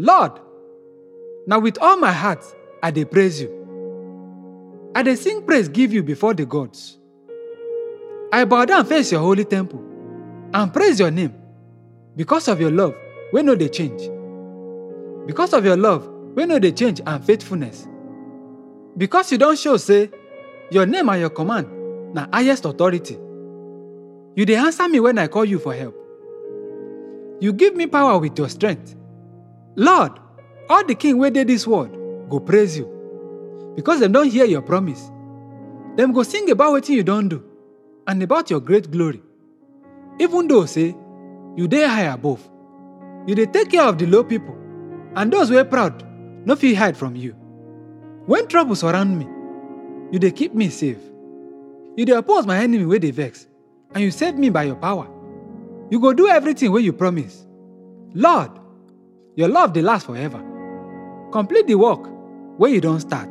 Lord, now with all my heart I dey praise you. I dey sing praise give you before the gods. I bow down face your holy temple and praise your name because of your love wey no dey change. Because of your love wey no dey change and faithfulness. Because you don show say your name and your command na highest authority. You dey answer me when I call you for help. You give me power with your strength. Lord, all the king wey dey this world go praise you because dem don hear your promise. Dem go sing about wetin you don do and about your great glory. Even though say you dey high above, you dey take care of the low people and those wey proud no hide from you. When trouble surround me, you dey keep me safe. You dey oppose my enemy wey dey vex and you save me by your power. You go do everything wey you promise. Lord, your love dey last forever. Complete the work wey you don't start.